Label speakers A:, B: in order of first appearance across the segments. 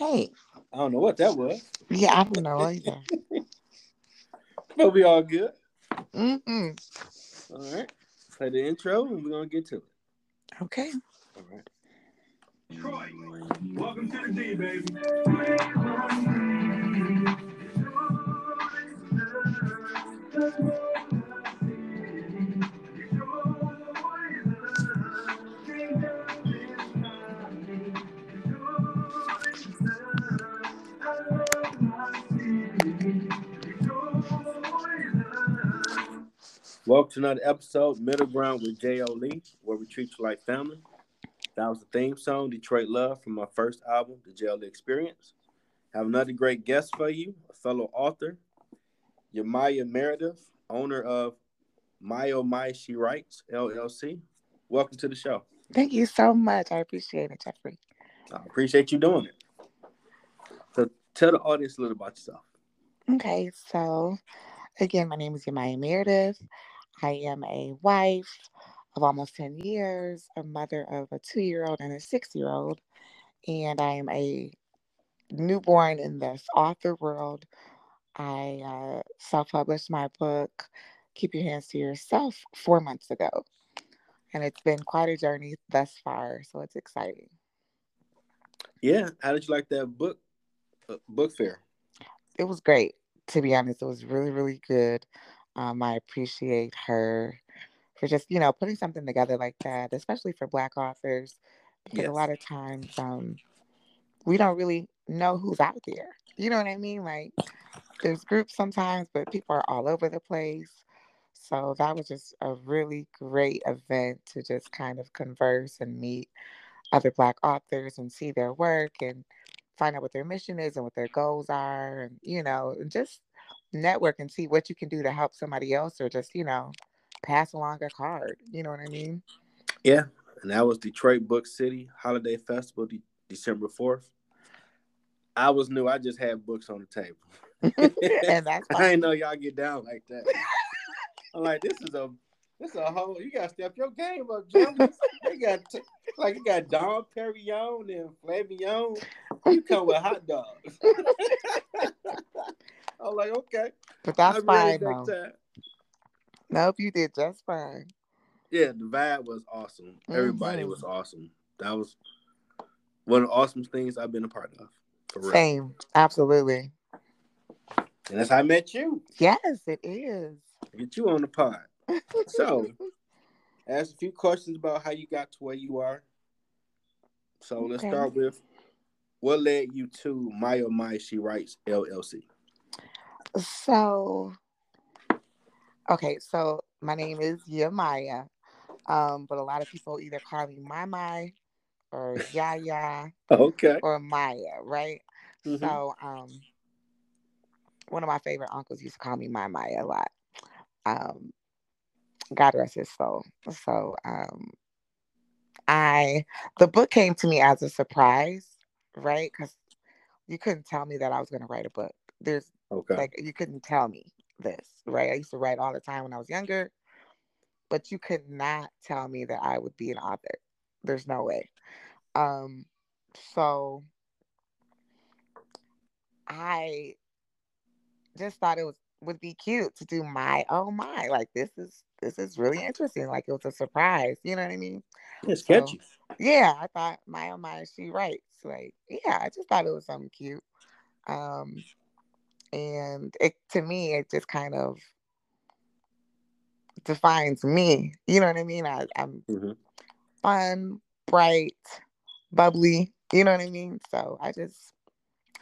A: Hey.
B: I don't know what that was.
A: Yeah, I don't know either.
B: but we all good.
A: Mm-hmm.
B: All right. Play the intro and we're gonna get to it.
A: Okay.
B: All right.
C: Troy, welcome to the D, baby.
B: Welcome to another episode, Middle Ground with J.O. Lee, where we treat you like family. That was the theme song, Detroit Love, from my first album, The J.O. Lee Experience. Have another great guest for you, a fellow author, Yamaya Meredith, owner of My Oh My She Writes, LLC. Welcome to the show.
A: Thank you so much. I appreciate it, Jeffrey.
B: I appreciate you doing it. So tell the audience a little about yourself.
A: Okay, so again, my name is Yamaya Meredith. I am a wife of almost 10 years, a mother of a two year old and a six year old, and I am a newborn in this author world. I uh, self published my book, Keep Your Hands to Yourself, four months ago. And it's been quite a journey thus far, so it's exciting.
B: Yeah, how did you like that book uh, book fair?
A: It was great, to be honest. It was really, really good. Um, I appreciate her for just, you know, putting something together like that, especially for Black authors, because
B: Yes.
A: a lot of times um, we don't really know who's out there. You know what I mean? Like, there's groups sometimes, but people are all over the place. So that was just a really great event to just kind of converse and meet other Black authors and see their work and find out what their mission is and what their goals are, and you know, and just network and see what you can do to help somebody else or just, you know, pass along a card. You know what I mean?
B: Yeah, and that was Detroit Book City Holiday Festival, de- December fourth. I was new. I just had books on the table.
A: and that's
B: I didn't know y'all get down like that. I'm like, this is a this is a whole. You gotta step your game up, Jim. They got t- like you got Dom Perignon and Flavion. You come with hot dogs. I'm like, okay.
A: But that's
B: I'm
A: fine
B: ready
A: though.
B: next time.
A: Nope, you did just fine.
B: Yeah, the vibe was awesome. Everybody
A: Mhm.
B: was awesome. That was one of the awesome things I've been a part of. For real.
A: Same. Absolutely.
B: And that's how I met you.
A: Yes, it is.
B: Get you on the pod. So, ask a few questions about how you got to where you are. So let's start with what led you to My Oh My She Writes LLC.
A: So, okay, so my name is Yamaya, um, but a lot of people either call me My My or Yaya
B: Okay.
A: or Maya, right?
B: Mhm.
A: So, um, one of my favorite uncles used to call me My Maya a lot. Um, God rest his soul. So, um, I the book came to me as a surprise, right? Because you couldn't tell me that I was going to write a book. There's
B: Okay.
A: like you couldn't tell me this, right? I used to write all the time when I was younger, but you could not tell me that I would be an author. There's no way. Um, so I just thought it was would be cute to do my oh my like this is this is really interesting like it was a surprise you know what i mean
B: it's
A: so-
B: catchy.
A: yeah i thought my oh my she writes like yeah i just thought it was something cute um and it to me it just kind of defines me you know what i mean? I, i'm
B: Mhm.
A: fun bright bubbly you know what i mean? So i just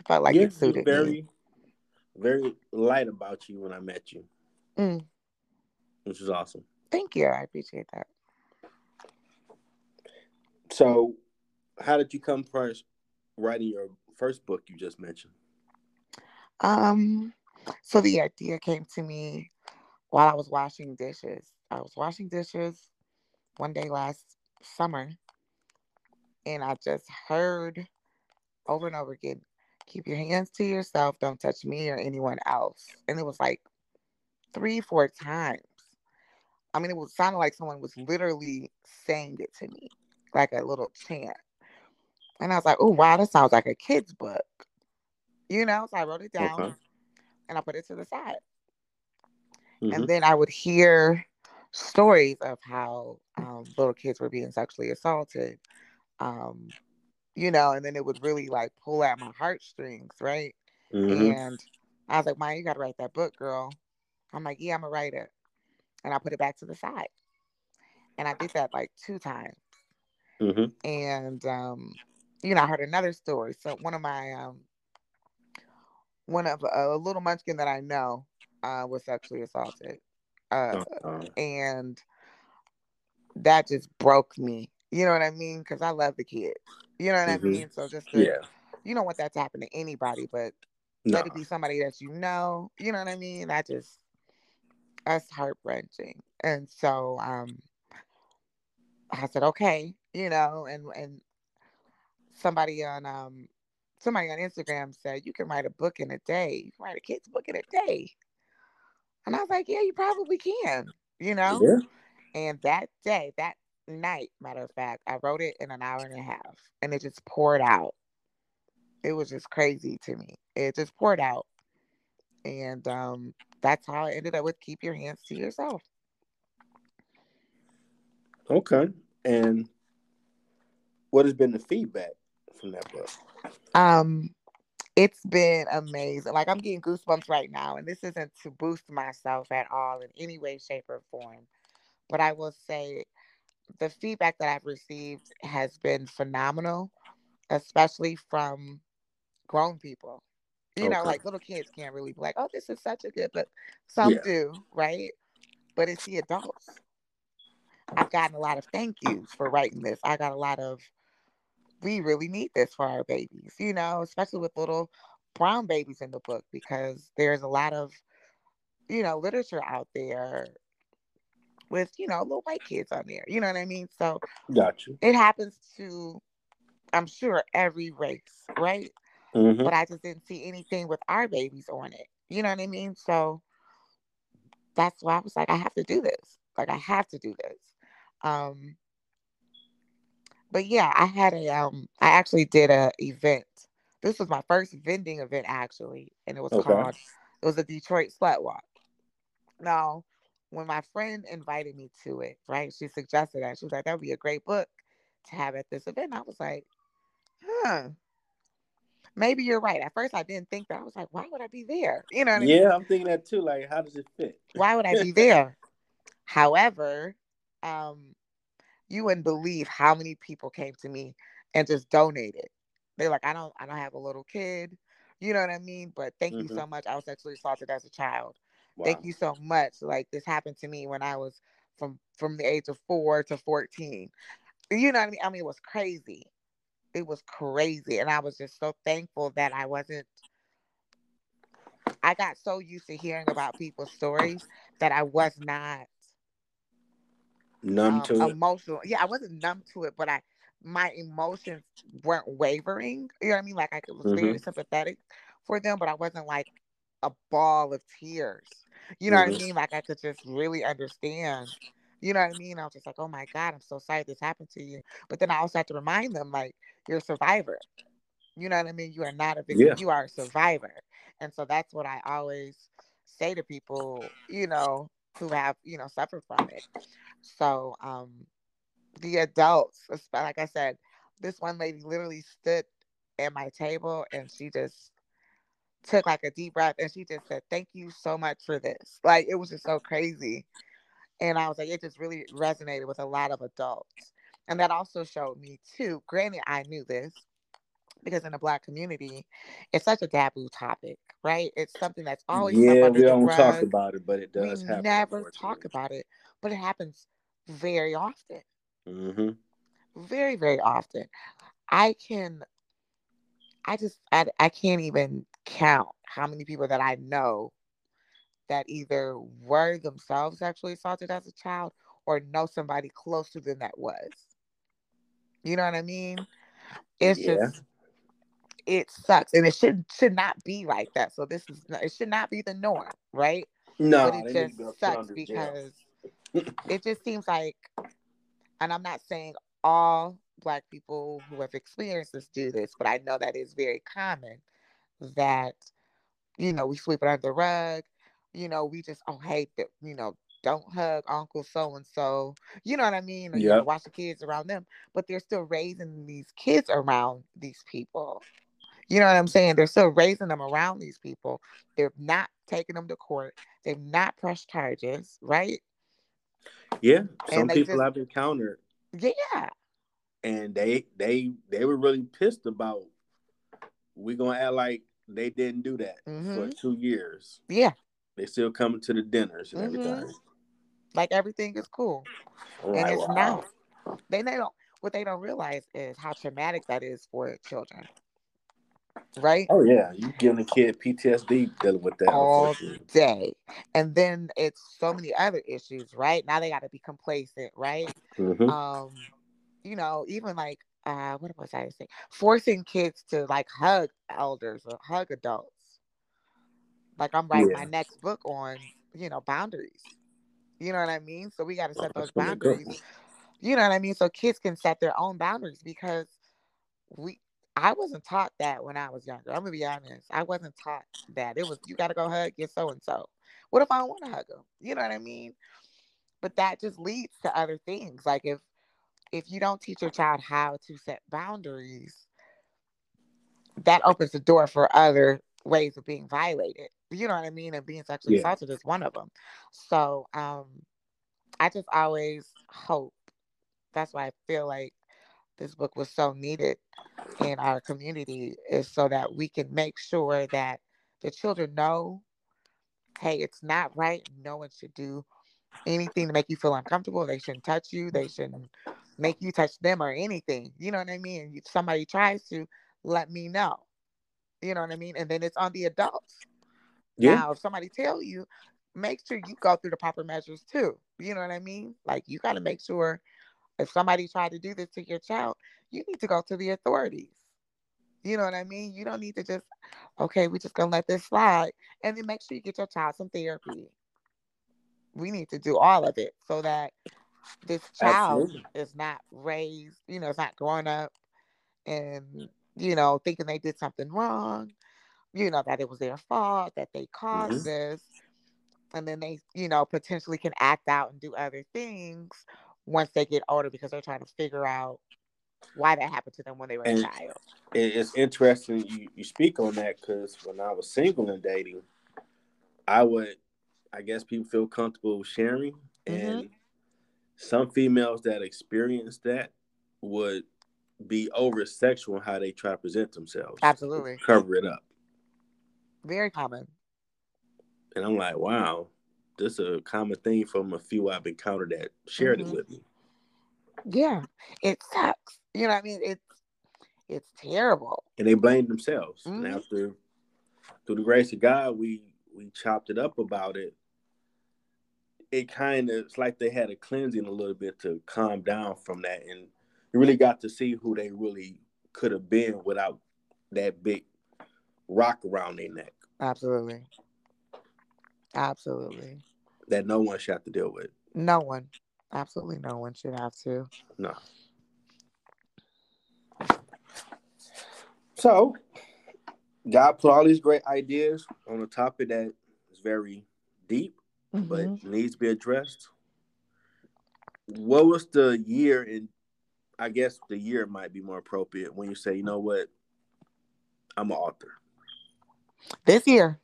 A: felt like
B: Yeah,
A: it suited me.
B: very, very light about you when I met you,
A: Mm,
B: which is awesome.
A: thank you. I appreciate that.
B: So, how did you come first writing your first book you just mentioned?
A: Um, so the idea came to me while I was washing dishes. I was washing dishes one day last summer, and I just heard over and over again, keep your hands to yourself, don't touch me or anyone else. And it was like three, four times. I mean, it was sounded like someone was literally saying it to me, like a little chant. And I was like, oh, wow, that sounds like a kid's book. You know, so I wrote it down
B: Okay.
A: and I put it to the side.
B: Mhm.
A: And then I would hear stories of how um, little kids were being sexually assaulted. Um, you know, and then it would really like pull at my heartstrings, right?
B: Mhm.
A: And I was like, Maya, you got to write that book, girl. I'm like, yeah, I'm going to write it. And I put it back to the side. And I did that like two times.
B: Mhm.
A: And, um, you know, I heard another story. So one of my, um, one of a little munchkin that I know uh, was sexually assaulted. Uh,
B: Uh,
A: and that just broke me. You know what I mean? Because I love the kids. You know what I
B: Mhm.
A: mean? So just to,
B: yeah.
A: you don't want that to happen to anybody, but
B: No.
A: let it be somebody that you know. You know what I mean? That just that's heart wrenching. And so um I said, okay, you know, and and somebody on um somebody on Instagram said you can write a book in a day. You can write a kid's book in a day. And I was like, yeah, you probably can, you know?
B: Yeah.
A: And that day, that night, matter of fact, I wrote it in an hour and a half and it just poured out. It was just crazy to me. It just poured out. And um, that's how I ended up with Keep Your Hands to Yourself.
B: Okay. And what has been the feedback from that book?
A: Um, it's been amazing. Like I'm getting goosebumps right now, and this isn't to boost myself at all in any way, shape, or form. But I will say the feedback that I've received has been phenomenal, especially from grown people. You know, like little kids can't really be like, "Oh, this is such a good book." Some
B: Yeah.
A: do, right? But it's the adults. I've gotten a lot of thank yous for writing this. I got a lot of, we really need this for our babies, you know, especially with little brown babies in the book because there's a lot of, you know, literature out there with, you know, little white kids on there. You know what I mean? So
B: Got you.
A: it happens to, I'm sure, every race, right?
B: Mm-hmm.
A: But I just didn't see anything with our babies on it. You know what I mean? So that's why I was like, I have to do this. Like I have to do this. Um but yeah, I had a um I actually did a event. This was my first vending event actually, and it was
B: Okay.
A: called it was a Detroit Slut Walk. Now, when my friend invited me to it, right, she suggested that. She was like, that would be a great book to have at this event. I was like, huh. Maybe you're right. At first I didn't think that. I was like, why would I be there? You know what I mean?
B: Yeah, I'm thinking that too. Like, how does it fit?
A: why would I be there? However, um, you wouldn't believe how many people came to me and just donated. They're like, I don't, I don't have a little kid, you know what I mean? But thank you
B: Mhm.
A: so much. I was sexually assaulted as a child.
B: Wow.
A: Thank you so much. Like this happened to me when I was from from the age of four to fourteen. You know what I mean? I mean, it was crazy. It was crazy, and I was just so thankful that I wasn't. I got so used to hearing about people's stories that I was not
B: Numb
A: um,
B: to it.
A: emotional. Yeah, I wasn't numb to it, but I my emotions weren't wavering. You know what I mean? Like I was very
B: Mhm.
A: sympathetic for them, but I wasn't like a ball of tears. You know what I
B: Mhm.
A: mean? Like I could just really understand. You know what I mean? I was just like, oh my God, I'm so sorry this happened to you. But then I also had to remind them, like, you're a survivor. You know what I mean? You are not a victim,
B: Yeah.
A: you are a survivor. And so that's what I always say to people, you know, who have, you know, suffered from it. So um the adults, like I said, this one lady literally stood at my table and she just took like a deep breath and she just said, Thank you so much for this. Like it was just so crazy. And I was like, it just really resonated with a lot of adults. And that also showed me too. Granted, I knew this because in the black community, it's such a taboo topic, right? It's something that's always
B: Yeah, we don't talk about it, but it
A: We
B: does happen.
A: never talk about it, but it happens very often.
B: Mm-hmm.
A: Very, very often. I can I just I, I can't even count how many people that I know that either were themselves sexually assaulted as a child or know somebody close to them that was. You know what I mean? It's
B: Yeah.
A: just it sucks and it should should not be like that. So this is it should not be the norm, right?
B: No,
A: but it just sucks because it just seems like and I'm not saying all black people who have experienced this do this, but I know that is very common that you know we sweep it under the rug. You know, we just oh hey, you know, don't hug Uncle so and so. You know what I mean? Or, you know, watch the kids around them, but they're still raising these kids around these people. You know what I'm saying? They're still raising them around these people. They're not taking them to court. They've not pressed charges, right?
B: Yeah, some people
A: just-
B: I've encountered,
A: Yeah.
B: and they they they were really pissed about. we're gonna act like they didn't do that for
A: Mhm.
B: two years.
A: Yeah.
B: They still coming to the dinners and
A: Mhm.
B: everything.
A: Like everything is cool.
B: I'm
A: and it's
B: wow.
A: not. They, they don't what they don't realize is how traumatic that is for children. Right?
B: Oh yeah, you giving a kid PTSD dealing with that.
A: All day. And then it's so many other issues, right? Now they gotta be complacent, right?
B: Mhm.
A: um you know even like uh what was i saying forcing kids to like hug elders or hug adults like i'm writing my next book on you know boundaries you know what i mean so we got to set those
B: gonna be a good
A: boundaries you know what i mean so kids can set their own boundaries because we i wasn't taught that when i was younger i'm gonna be honest i wasn't taught that it was you gotta go hug your so and so what if i don't want to hug them you know what i mean? But that just leads to other things like if if you don't teach your child how to set boundaries that opens the door for other ways of being violated you know what i mean and being sexually
B: Yeah.
A: assaulted is one of them so um i just always hope that's why i feel like this book was so needed in our community is so that we can make sure that the children know hey it's not right. No one should do anything to make you feel uncomfortable. They shouldn't touch you. They shouldn't make you touch them or anything. You know what i mean? If somebody tries to let me know. You know what i mean? And then it's on the adults.
B: Yeah.
A: now if somebody tell you make sure you go through the proper measures too. You know what i mean? Like you got to make sure if somebody tried to do this to your child you need to go to the authorities you know what i mean you don't need to just okay we're just gonna let this slide and then make sure you get your child some therapy we need to do all of it so that this child
B: Absolutely.
A: is not raised, you know, it's not growing up and, you know, thinking they did something wrong, you know, that it was their fault, that they caused
B: Mhm.
A: this. And then they, you know, potentially can act out and do other things once they get older because they're trying to figure out why that happened to them when they were
B: And-
A: a child.
B: It's interesting you, you speak on that because when I was single and dating, I would, I guess people feel comfortable sharing,
A: Mhm.
B: and some females that experience that would be over sexual in how they try to present themselves,
A: Absolutely.
B: cover it up,
A: Very common.
B: and I'm like, wow, this is a common thing from a few I've encountered that shared
A: Mhm.
B: it with me.
A: Yeah. It sucks. You know what I mean? It's it's terrible.
B: and they blame themselves.
A: Mhm.
B: And after, through the grace of God, we we chopped it up about it. It kind of it's like they had a cleansing a little bit to calm down from that, and you really got to see who they really could have been without that big rock around their neck
A: Absolutely. Absolutely.
B: That no one should have to deal with.
A: No one. Absolutely no one should have to.
B: No. So, God put all these great ideas on a topic that is very deep but
A: Mhm.
B: needs to be addressed. What was the year in? I guess the year might be more appropriate when you say, you know what, I'm an author.
A: This year,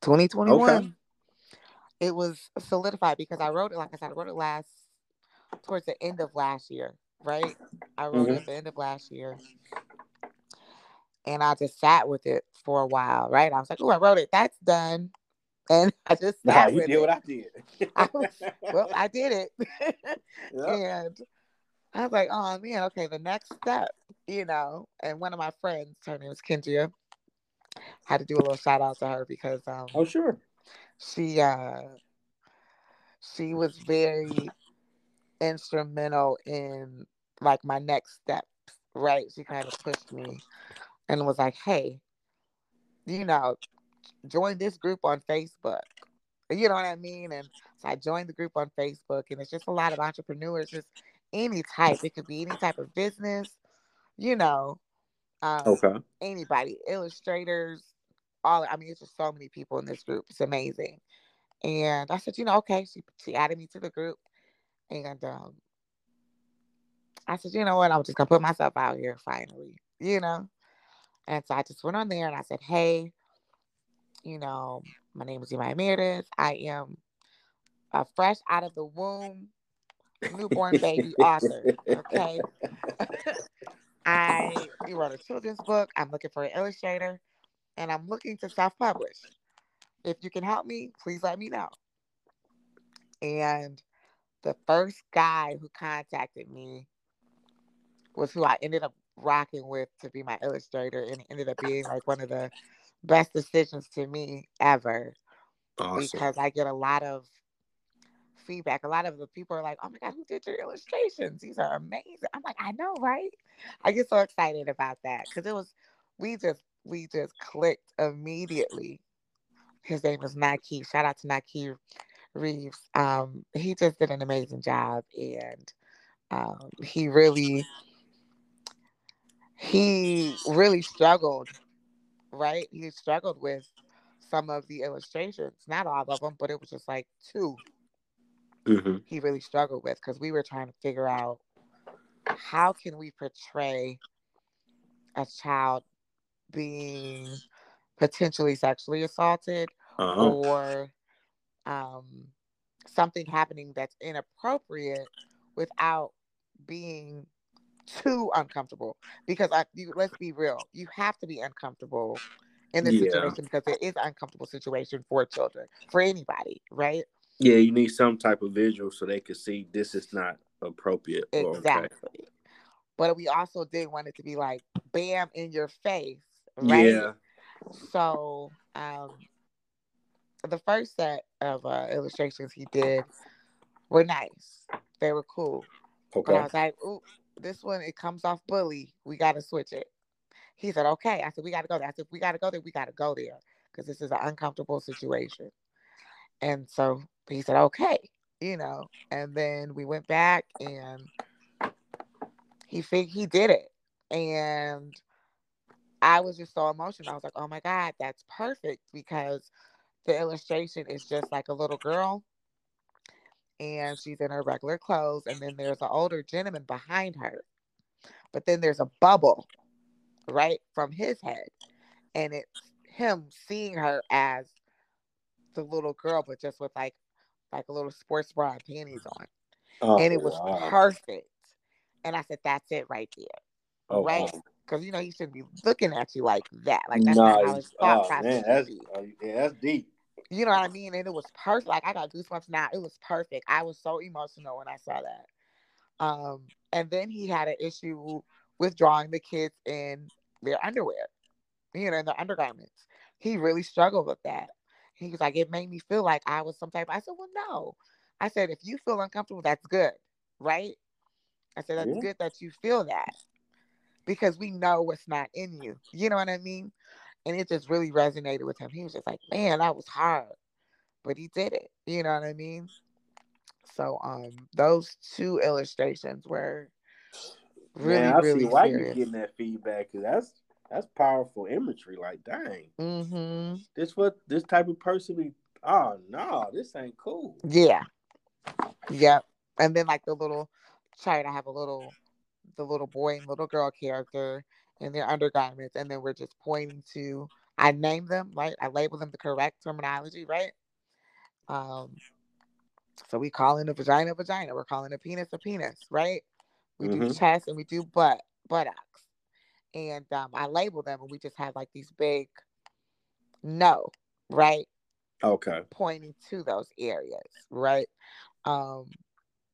A: 2021, it was solidified because I wrote it, like I said, I wrote it last, towards the end of last year, right? I wrote it
B: Mhm.
A: at the end of last year. And I just sat with it for a while, right? I was like, oh, I wrote it. That's done. And I just
B: Nah,
A: sat
B: you
A: with
B: did
A: it.
B: what I did.
A: I was- well, I did it.
B: Yep.
A: and I was like, oh man, okay, the next step, you know. And one of my friends, her name was Kendria, had to do a little shout out to her because um
B: Oh, sure.
A: She uh she was very instrumental in like my next steps, right? She kind of pushed me and was like, hey, you know, join this group on Facebook. You know what I mean? And so I joined the group on Facebook, and it's just a lot of entrepreneurs just any type. It could be any type of business, you know, um,
B: Okay.
A: anybody, illustrators, all. I mean, it's just so many people in this group. It's amazing. And I said, you know, okay. She she added me to the group, and um, I said, you know what? I'm just gonna put myself out here finally, you know. And so I just went on there and I said, hey, you know, my name is Imai Meredith. I am a fresh out of the womb newborn baby author. Okay. I wrote a children's book. I'm looking for an illustrator and I'm looking to self publish. If you can help me, please let me know. And the first guy who contacted me was who I ended up rocking with to be my illustrator and it ended up being like one of the best decisions to me ever
B: Awesome.
A: because I get a lot of feedback. A lot of the people are like, "Oh my god, who did your illustrations? These are amazing." I'm like, "I know, right?" I get so excited about that because it was we just we just clicked immediately. His name is Nike. Shout out to Nike Reeves. Um, he just did an amazing job, and um, he really he really struggled. Right, he struggled with some of the illustrations, not all of them, but it was just like two
B: hmm
A: he really struggled with because we were trying to figure out how can we portray a child being potentially sexually assaulted
B: Uh-huh.
A: or um, something happening that's inappropriate without being too uncomfortable because I, you, let's be real you have to be uncomfortable in this
B: Yeah.
A: situation because it is an uncomfortable situation for children for anybody right
B: Yeah, you need some type of visual so they can see this is not appropriate or okay.
A: Exactly. But we also did want it to be like bam in your face, right?
B: Yeah.
A: So um the first set of uh, illustrations he did were nice. They were cool. But I was like, ooh, this one it comes off bully. We gotta switch it. He said, okay. I said, we gotta go there. I said, we gotta go there, we gotta go there. Because this is an uncomfortable situation. And so he said, okay, you know. And then we went back and he fig- he did it. And I was just so emotional. I was like, oh my God, that's perfect because the illustration is just like a little girl and she's in her regular clothes. And then there's an older gentleman behind her. But then there's a bubble, right, from his head. And it's him seeing her as the little girl, but just with like like a little sports bra and panties on.
B: Oh,
A: and it was
B: wow.
A: perfect. And I said, that's it right there.
B: Oh,
A: right?
B: wow.
A: Because you know he shouldn't be looking at you like that. Like that's
B: Nah,
A: not how his thought
B: oh,
A: process
B: man, that's
A: be.
B: uh, yeah, that's deep.
A: You know what I mean? And it was perfect. Like I got goosebumps now. It was perfect. I was so emotional when I saw that. Um, and then he had an issue with drawing the kids in their underwear, you know, in their undergarments. He really struggled with that. He was like, it made me feel like I was some type. I said, well, no. I said, if you feel uncomfortable, that's good, right? I said, that's
B: Yeah.
A: good that you feel that because we know what's not in you. You know what I mean? And it just really resonated with him. He was just like, man, that was hard, but he did it. You know what I mean? So, um, those two illustrations were really,
B: man, I
A: really
B: see why
A: serious.
B: you getting that feedback because that's that's powerful imagery. Like, dang,
A: Mm-hmm.
B: this what this type of person be. Oh no, this ain't cool.
A: Yeah. Yep. And then like the little chart, I have a little the little boy and little girl character in their undergarments, and then we're just pointing to I name them, right? I label them the correct terminology, right? Um so we call in a vagina vagina, we're calling a penis a penis, right? We do
B: Mhm.
A: chest and we do butt, buttocks. And um, I label them and we just have like these big no, right?
B: Okay.
A: pointing to those areas, right? Um,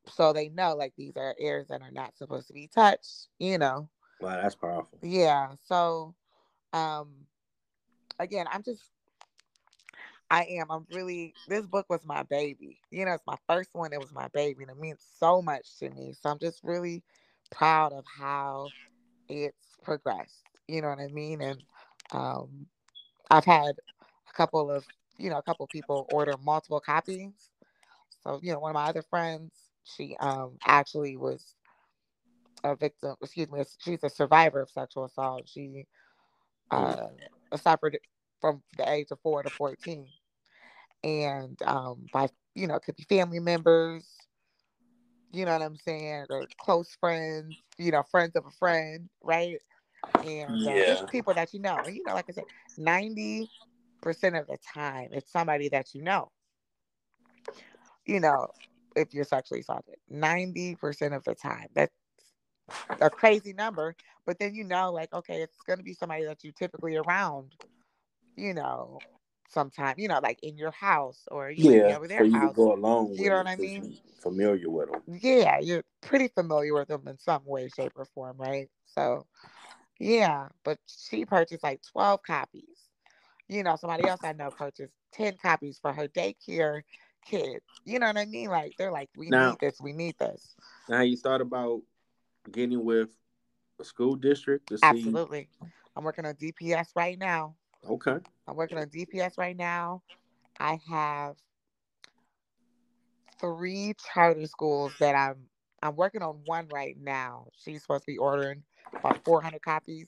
A: so they know like these are areas that are not supposed to be touched, you know.
B: Wow, that's powerful.
A: Yeah. So um again, I'm just I am. I'm really this book was my baby. You know, it's my first one, it was my baby, and it means so much to me. So I'm just really proud of how it's progressed. You know what I mean? And um I've had a couple of you know, a couple of people order multiple copies. So, you know, one of my other friends, she um actually was a victim. Excuse me, she's a survivor of sexual assault. She uh, suffered from the age of four to fourteen, and um, by you know, it could be family members. You know what I'm saying, or close friends. You know, friends of a friend, right? And uh,
B: Yeah.
A: just people that you know. And you know, like I said, ninety percent of the time, it's somebody that you know. You know, if you're sexually assaulted, ninety percent of the time, that's a crazy number. But then you know, like, okay, it's going to be somebody that you typically around. You know, sometime. You know, like in your house or you
B: Yeah,
A: over their
B: you
A: house.
B: go along with
A: You know what i mean?
B: Familiar with them.
A: Yeah, you're pretty familiar with them in some way, shape, or form, right? So, yeah, but she purchased like 12 copies. You know, somebody else I know purchased 10 copies for her daycare kids. You know what I mean? Like, they're like, we
B: Now-
A: need this, we need this.
B: Now, you thought about getting with a school district to see?
A: Absolutely. I'm working on DPS right now.
B: Okay.
A: I'm working on DPS right now. I have three charter schools that I'm I'm working on one right now. She's supposed to be ordering about 400 copies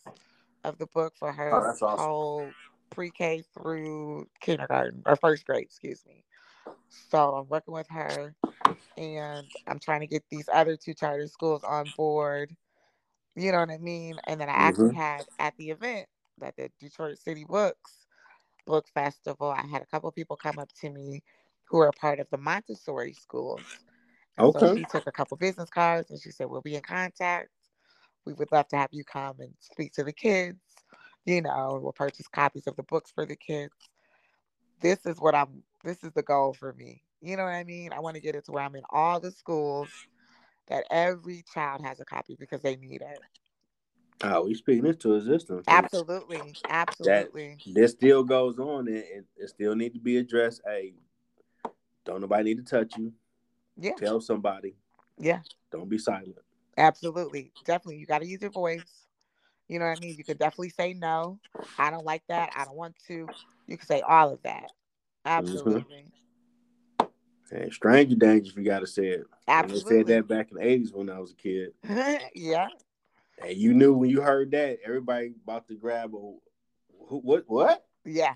A: of the book for her
B: Oh, that's awesome.
A: whole pre-K through kindergarten or first grade, excuse me. So I'm working with her and I'm trying to get these other two charter schools on board. You know what I mean? And then I actually
B: Mhm.
A: had at the event that the Detroit City Books Book Festival, I had a couple people come up to me who are part of the Montessori schools. And So
B: Okay.
A: she took a couple business cards and she said, We'll be in contact. We would love to have you come and speak to the kids. You know, we'll purchase copies of the books for the kids. This is what I'm, this is the goal for me. You know what I mean? I want to get it to where I'm in all the schools that every child has a copy because they need it.
B: Oh, we speaking into existence.
A: Absolutely. Absolutely.
B: This still goes on, and it, it still need to be addressed. Hey, don't nobody need to touch you.
A: Yeah.
B: Tell somebody.
A: Yeah.
B: Don't be silent.
A: Absolutely. Definitely. You got to use your voice. You know what I mean? You can definitely say no. I don't like that. I don't want to. You can say all of that. Mm-hmm. Absolutely.
B: And stranger danger if you gotta say it. And they
A: Absolutely.
B: said that back in the eighties when I was a kid.
A: yeah.
B: And you knew when you heard that, everybody about to grab a who, what what?
A: Yeah.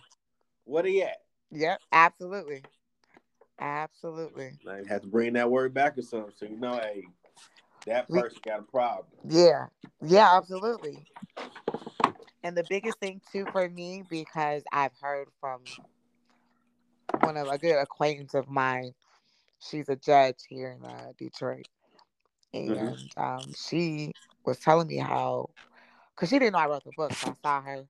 B: What are you at?
A: Yep. Absolutely. Absolutely.
B: I have to bring that word back or something. So you know, hey, that person got a problem.
A: Yeah. Yeah, absolutely. And the biggest thing too for me, because I've heard from one of a good acquaintance of mine, she's a judge here in uh, Detroit, and
B: Mhm.
A: um, she was telling me how, because she didn't know I wrote the book, so I saw her.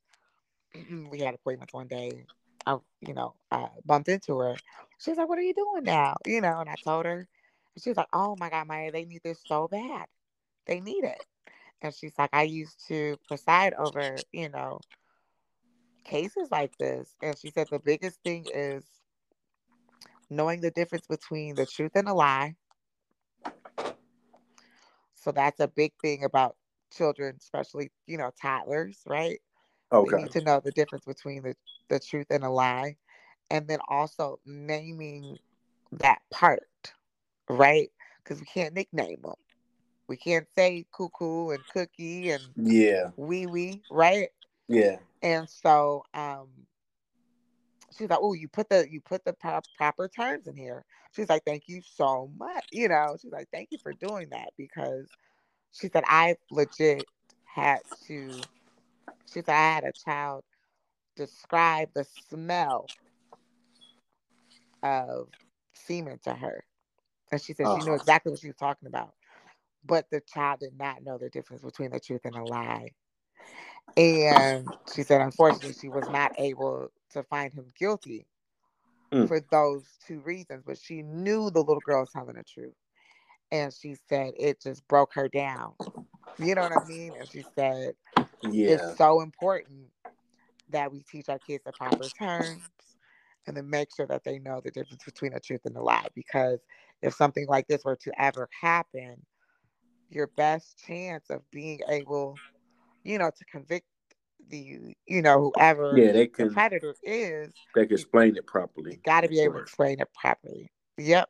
A: we had appointments one day. I, you know, I bumped into her. She was like, "What are you doing now?" You know, and I told her, and she was like, "Oh my God, Maya, they need this so bad. They need it." And she's like, "I used to preside over, you know, cases like this." And she said the biggest thing is knowing the difference between the truth and a lie. So that's a big thing about children, especially, you know, toddlers, right? They
B: Okay.
A: need to know the difference between the, the truth and a lie. And then also naming that part, right? Because we can't nickname them. We can't say cuckoo and cookie and
B: Yeah.
A: wee wee, right?
B: Yeah.
A: And so um she's like, Oh, you put the you put the pro- proper terms in here. She's like, Thank you so much. You know, she's like, Thank you for doing that because she said I legit had to she said I had a child describe the smell of semen to her. And she said she knew exactly what she was talking about. But the child did not know the difference between the truth and a lie. And she said, unfortunately, she was not able to find him guilty
B: Mm.
A: for those two reasons. But she knew the little girl was telling the truth. And she said it just broke her down. You know what I mean? And she said,
B: Yeah.
A: it's so important that we teach our kids the proper terms and then make sure that they know the difference between the truth and the lie. Because if something like this were to ever happen, your best chance of being able, you know, to convict the, you know, whoever
B: Yeah, they
A: the
B: can
A: predator is,
B: they can explain it properly.
A: got to be able to explain it properly. Yep.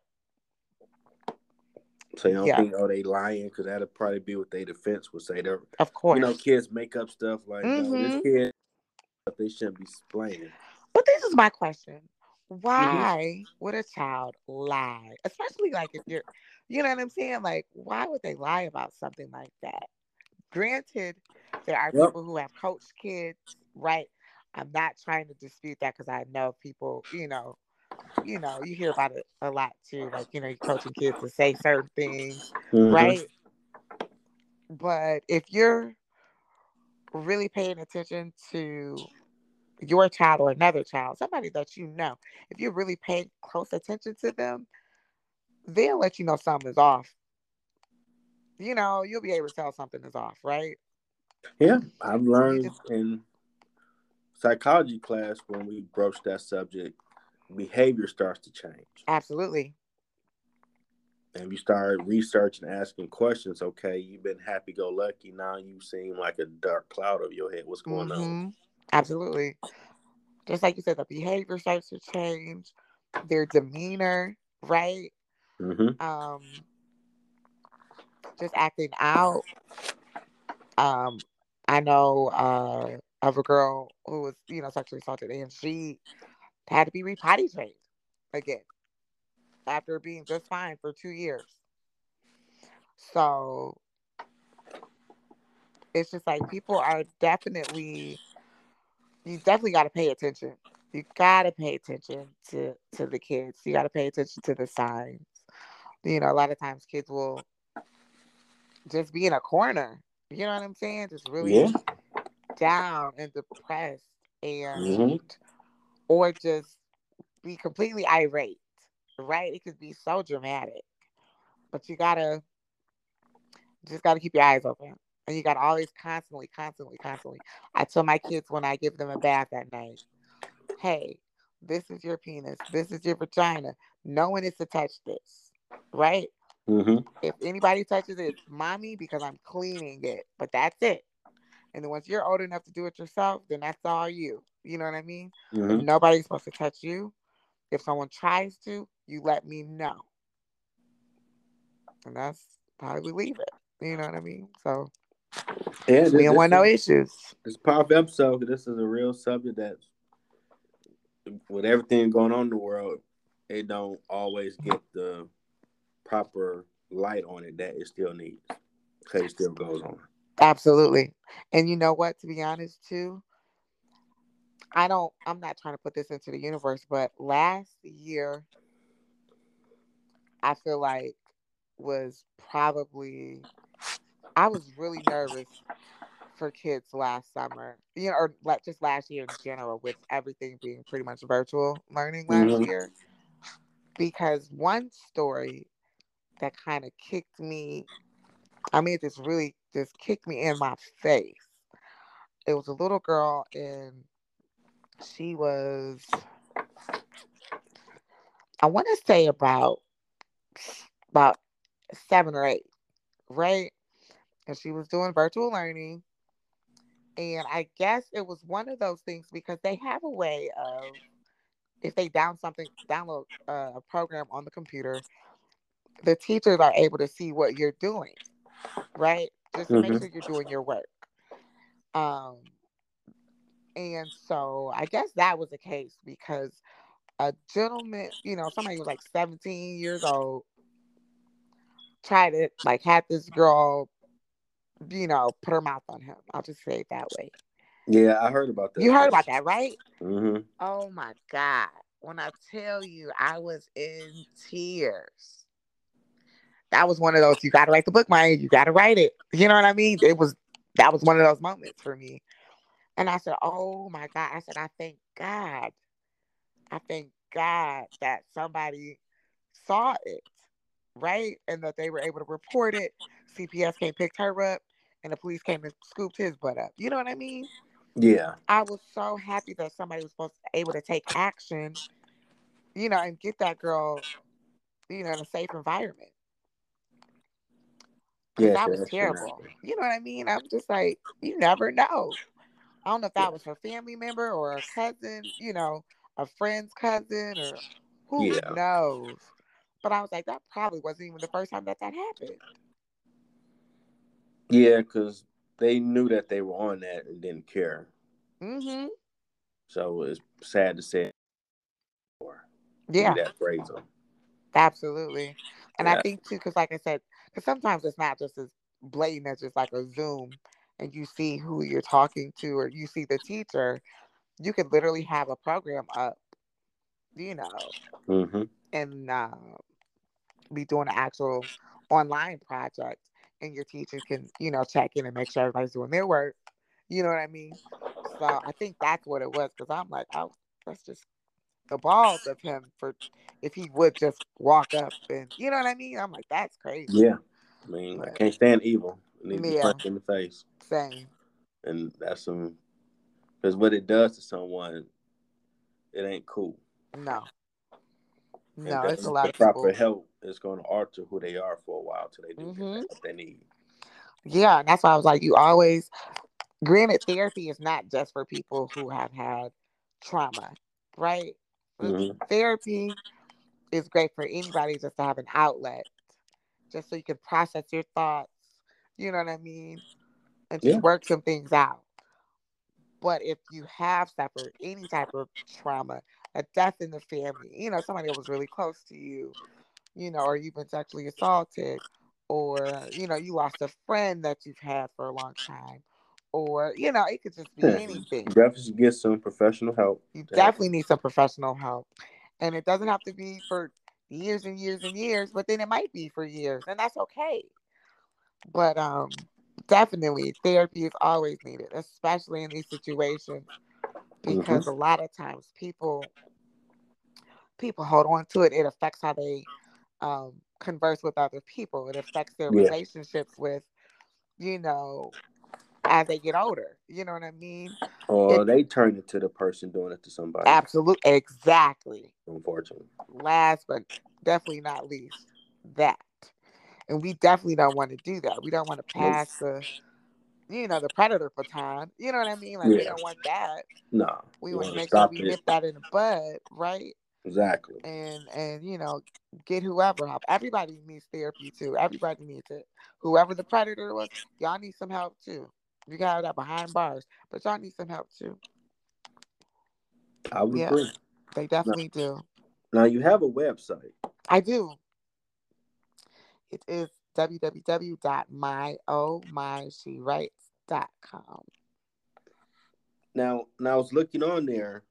B: So you don't
A: Yeah.
B: think, oh, they lying because that'll probably be what their defense would say. They're,
A: Of course.
B: you know, kids make up stuff like, no,
A: Mhm.
B: this kid, but they shouldn't be explaining.
A: But this is my question.
B: Mm-hmm.
A: Why would a child lie? Especially like if you're, you know what I'm saying? Like, why would they lie about something like that? Granted, there are
B: Yep.
A: people who have coached kids, right? I'm not trying to dispute that because I know people, you know, you know, you hear about it a lot too. Like, you know, you're coaching kids to say certain things,
B: Mhm.
A: right? But if you're really paying attention to your child or another child, somebody that you know, if you're really paying close attention to them, they'll let you know something is off. You know, you'll be able to tell something is off, right?
B: Yeah, I've learned in psychology class when we broach that subject, behavior starts to change.
A: Absolutely.
B: And you start researching, asking questions. Okay, you've been happy go lucky. Now you seem like a dark cloud over your head. What's going on?
A: Mhm. Absolutely. Just like you said, the behavior starts to change, their demeanor, right?
B: Mm-hmm.
A: um just acting out um i know uh of a girl who was you know sexually assaulted and she had to be repotty trained again after being just fine for two years. So it's just like people are definitely you definitely got to pay attention. You got to pay attention to to the kids. You got to pay attention to the signs. You know, a lot of times kids will just be in a corner. You know what I'm saying? Just really
B: Yeah.
A: down and depressed and
B: Mhm.
A: or just be completely irate. Right? It could be so dramatic. But you gotta just gotta keep your eyes open. And you gotta always constantly, constantly, constantly. I tell my kids when I give them a bath at night, hey, this is your penis, this is your vagina. No one is to touch this. Right?
B: Mhm.
A: if anybody touches it, it's mommy because I'm cleaning it. But that's it. And then once you're old enough to do it yourself, then that's all you. You know what I mean?
B: Mhm.
A: Nobody's supposed to touch you. If someone tries to, you let me know. And that's how we leave it. You know what I mean? So
B: Yeah,
A: we don't want no
B: this,
A: issues.
B: this powerful episode. This is a real subject that, with everything going on in the world, it don't always get the proper light on it that it still needs. Because it still goes on.
A: Absolutely. And you know what, to be honest too, I don't I'm not trying to put this into the universe, but last year I feel like was probably I was really nervous for kids last summer. You know, or like just last year in general with everything being pretty much virtual learning last
B: Mhm.
A: year. Because one story that kind of kicked me I mean, it just really just kicked me in my face. It was a little girl, and she was, I want to say about about seven or eight, right? And she was doing virtual learning, and I guess it was one of those things because they have a way of if they down something download uh, a program on the computer, the teachers are able to see what you're doing, right? Just to make sure you're doing your work. Um, and so I guess that was the case because a gentleman, you know, somebody who was like 17 years old, tried to like had this girl, you know, put her mouth on him. I'll just say it that way.
B: Yeah, I heard about that.
A: You heard about that, right?
B: Mm-hmm.
A: Oh my God. When I tell you I was in tears. That was one of those you gotta write the book, Maya. You gotta write it. You know what I mean? It was that was one of those moments for me. And I said, Oh my God. I said, I thank God. I thank God that somebody saw it, right? And that they were able to report it. CPS came picked her up and the police came and scooped his butt up. You know what I mean?
B: Yeah.
A: I was so happy that somebody was supposed to able to take action, you know, and get that girl, you know, in a safe environment. 'Cause
B: Yeah.
A: that was terrible.
B: nasty.
A: You know what I mean? I'm just like, you never know. I don't know if that was her family member or a cousin, you know, a friend's cousin or who
B: Yeah.
A: knows. But I was like, that probably wasn't even the first time that that happened.
B: Yeah, because they knew that they were on that and didn't care.
A: Mm-hmm.
B: So it's sad to say.
A: Yeah,
B: that phrase
A: absolutely. And I think too, because like I said, because sometimes it's not just as blatant as just like a Zoom, and you see who you're talking to, or you see the teacher. You could literally have a program up, you know,
B: Mm-hmm.
A: and uh, be doing an actual online project, and your teacher can, you know, check in and make sure everybody's doing their work. You know what I mean? So I think that's what it was. Because I'm like, oh, that's just the balls of him for if he would just walk up and, you know what I mean? I'm like, that's crazy.
B: Yeah. I mean, I can't stand evil. It needs to
A: Yeah.
B: punched in the face.
A: Same.
B: And that's some because what it does to someone, it ain't cool.
A: No. No, it's a lot of people.
B: proper help is going to alter who they are for a while till they do
A: Mhm.
B: what they need.
A: Yeah, and that's why I was like, you always. Granted, therapy is not just for people who have had trauma, right?
B: Mhm.
A: Therapy is great for anybody just to have an outlet, just so you can process your thoughts. You know what I mean? And just
B: Yeah.
A: work some things out. But if you have suffered any type of trauma, a death in the family, you know, somebody that was really close to you, you know, or you've been sexually assaulted, or, you know, you lost a friend that you've had for a long time, or, you know, it could just be
B: Yeah.
A: anything.
B: You definitely get some professional help.
A: You definitely need some professional help. And it doesn't have to be for years and years and years, but then it might be for years, and that's okay. But um definitely therapy is always needed, especially in these situations because a lot of times people people hold on to it. It affects how they um converse with other people. It affects their
B: Yeah.
A: relationships with, you know, as they get older. You know what I mean?
B: Or
A: It-
B: they turn into the person doing it to somebody.
A: Absolutely exactly.
B: Unfortunately.
A: last but definitely not least, that. And we definitely don't want to do that. We don't want to pass the, you know, the predator baton. You know what I mean? Like we don't want that.
B: No.
A: We want to make sure we nip that in the bud, right?
B: Exactly.
A: And and you know, get whoever help. Everybody needs therapy too. Everybody needs it. Whoever the predator was, y'all need some help too. You got that behind bars, but y'all need some help too.
B: I would
A: Yeah.
B: agree.
A: They definitely do.
B: Now you have a website.
A: I do. It is www.myomyshewrites.com.
B: Now, now I was looking on there.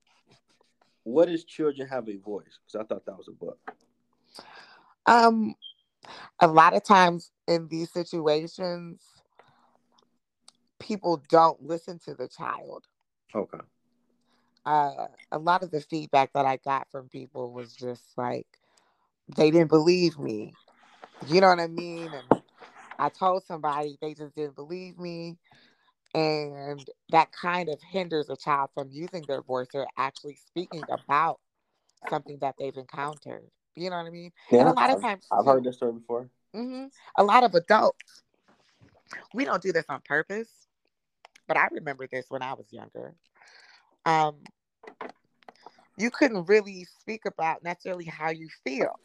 B: What is children have a voice? Because I thought that was a book.
A: Um, a lot of times in these situations, people don't listen to the child.
B: Okay.
A: Uh, a lot of the feedback that I got from people was just like they didn't believe me. You know what I mean? And I told somebody they just didn't believe me. And that kind of hinders a child from using their voice or actually speaking about something that they've encountered. You know what I mean?
B: Yeah,
A: a lot of times,
B: I've heard this story before.
A: hmm A lot of adults, we don't do this on purpose, but I remember this when I was younger. Um, you couldn't really speak about necessarily how you feel,